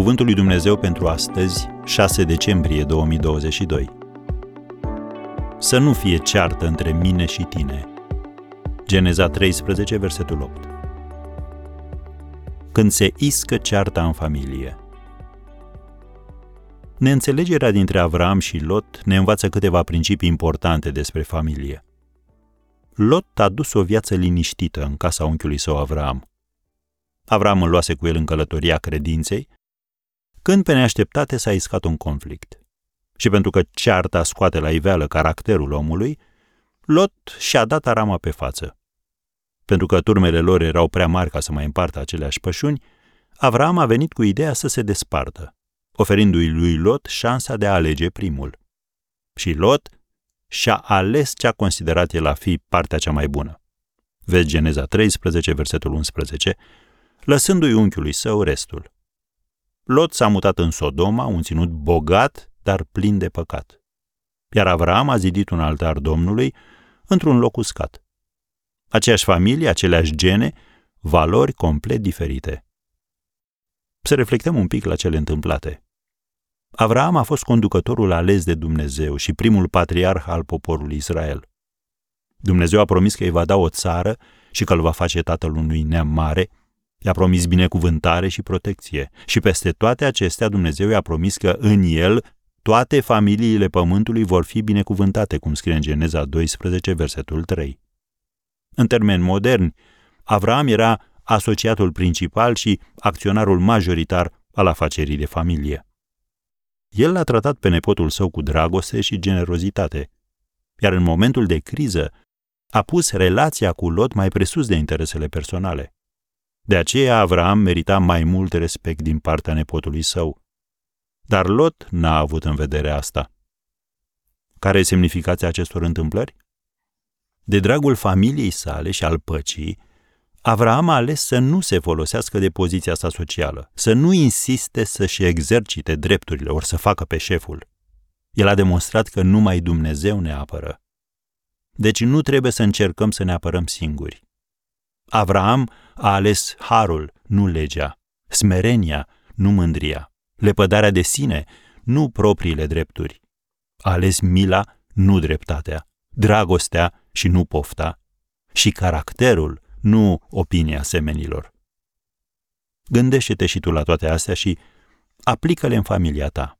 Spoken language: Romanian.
Cuvântul lui Dumnezeu pentru astăzi, 6 decembrie 2022. Să nu fie ceartă între mine și tine. Geneza 13, versetul 8. Când se iscă cearta în familie. Neînțelegerea dintre Avram și Lot ne învață câteva principii importante despre familie. Lot a dus o viață liniștită în casa unchiului său Avram. Avram îl luase cu el în călătoria credinței, când pe neașteptate s-a iscat un conflict. Și pentru că cearta scoate la iveală caracterul omului, Lot și-a dat arama pe față. Pentru că turmele lor erau prea mari ca să mai împartă aceleași pășuni, Avram a venit cu ideea să se despartă, oferindu-i lui Lot șansa de a alege primul. Și Lot și-a ales ce a considerat el a fi partea cea mai bună. Vezi Geneza 13, versetul 11, lăsându-i unchiului său restul. Lot s-a mutat în Sodoma, un ținut bogat, dar plin de păcat. Iar Avram a zidit un altar Domnului într-un loc uscat. Aceeași familie, aceleași gene, valori complet diferite. Să reflectăm un pic la cele întâmplate. Avram a fost conducătorul ales de Dumnezeu și primul patriarh al poporului Israel. Dumnezeu a promis că îi va da o țară și că îl va face tatăl unui neam mare, I-a promis binecuvântare și protecție. Și peste toate acestea Dumnezeu i-a promis că în el toate familiile pământului vor fi binecuvântate, cum scrie în Geneza 12, versetul 3. În termeni moderni, Avram era asociatul principal și acționarul majoritar al afacerii de familie. El l-a tratat pe nepotul său cu dragoste și generozitate, iar în momentul de criză a pus relația cu Lot mai presus de interesele personale. De aceea Avram merita mai mult respect din partea nepotului său. Dar Lot n-a avut în vedere asta. Care e semnificația acestor întâmplări? De dragul familiei sale și al păcii, Avram a ales să nu se folosească de poziția sa socială, să nu insiste să-și exercite drepturile, ori să facă pe șeful. El a demonstrat că numai Dumnezeu ne apără. Deci nu trebuie să încercăm să ne apărăm singuri. Avram a ales harul, nu legea, smerenia, nu mândria, lepădarea de sine, nu propriile drepturi. A ales mila, nu dreptatea, dragostea și nu pofta, și caracterul, nu opinia semenilor. Gândește-te și tu la toate astea și aplică-le în familia ta.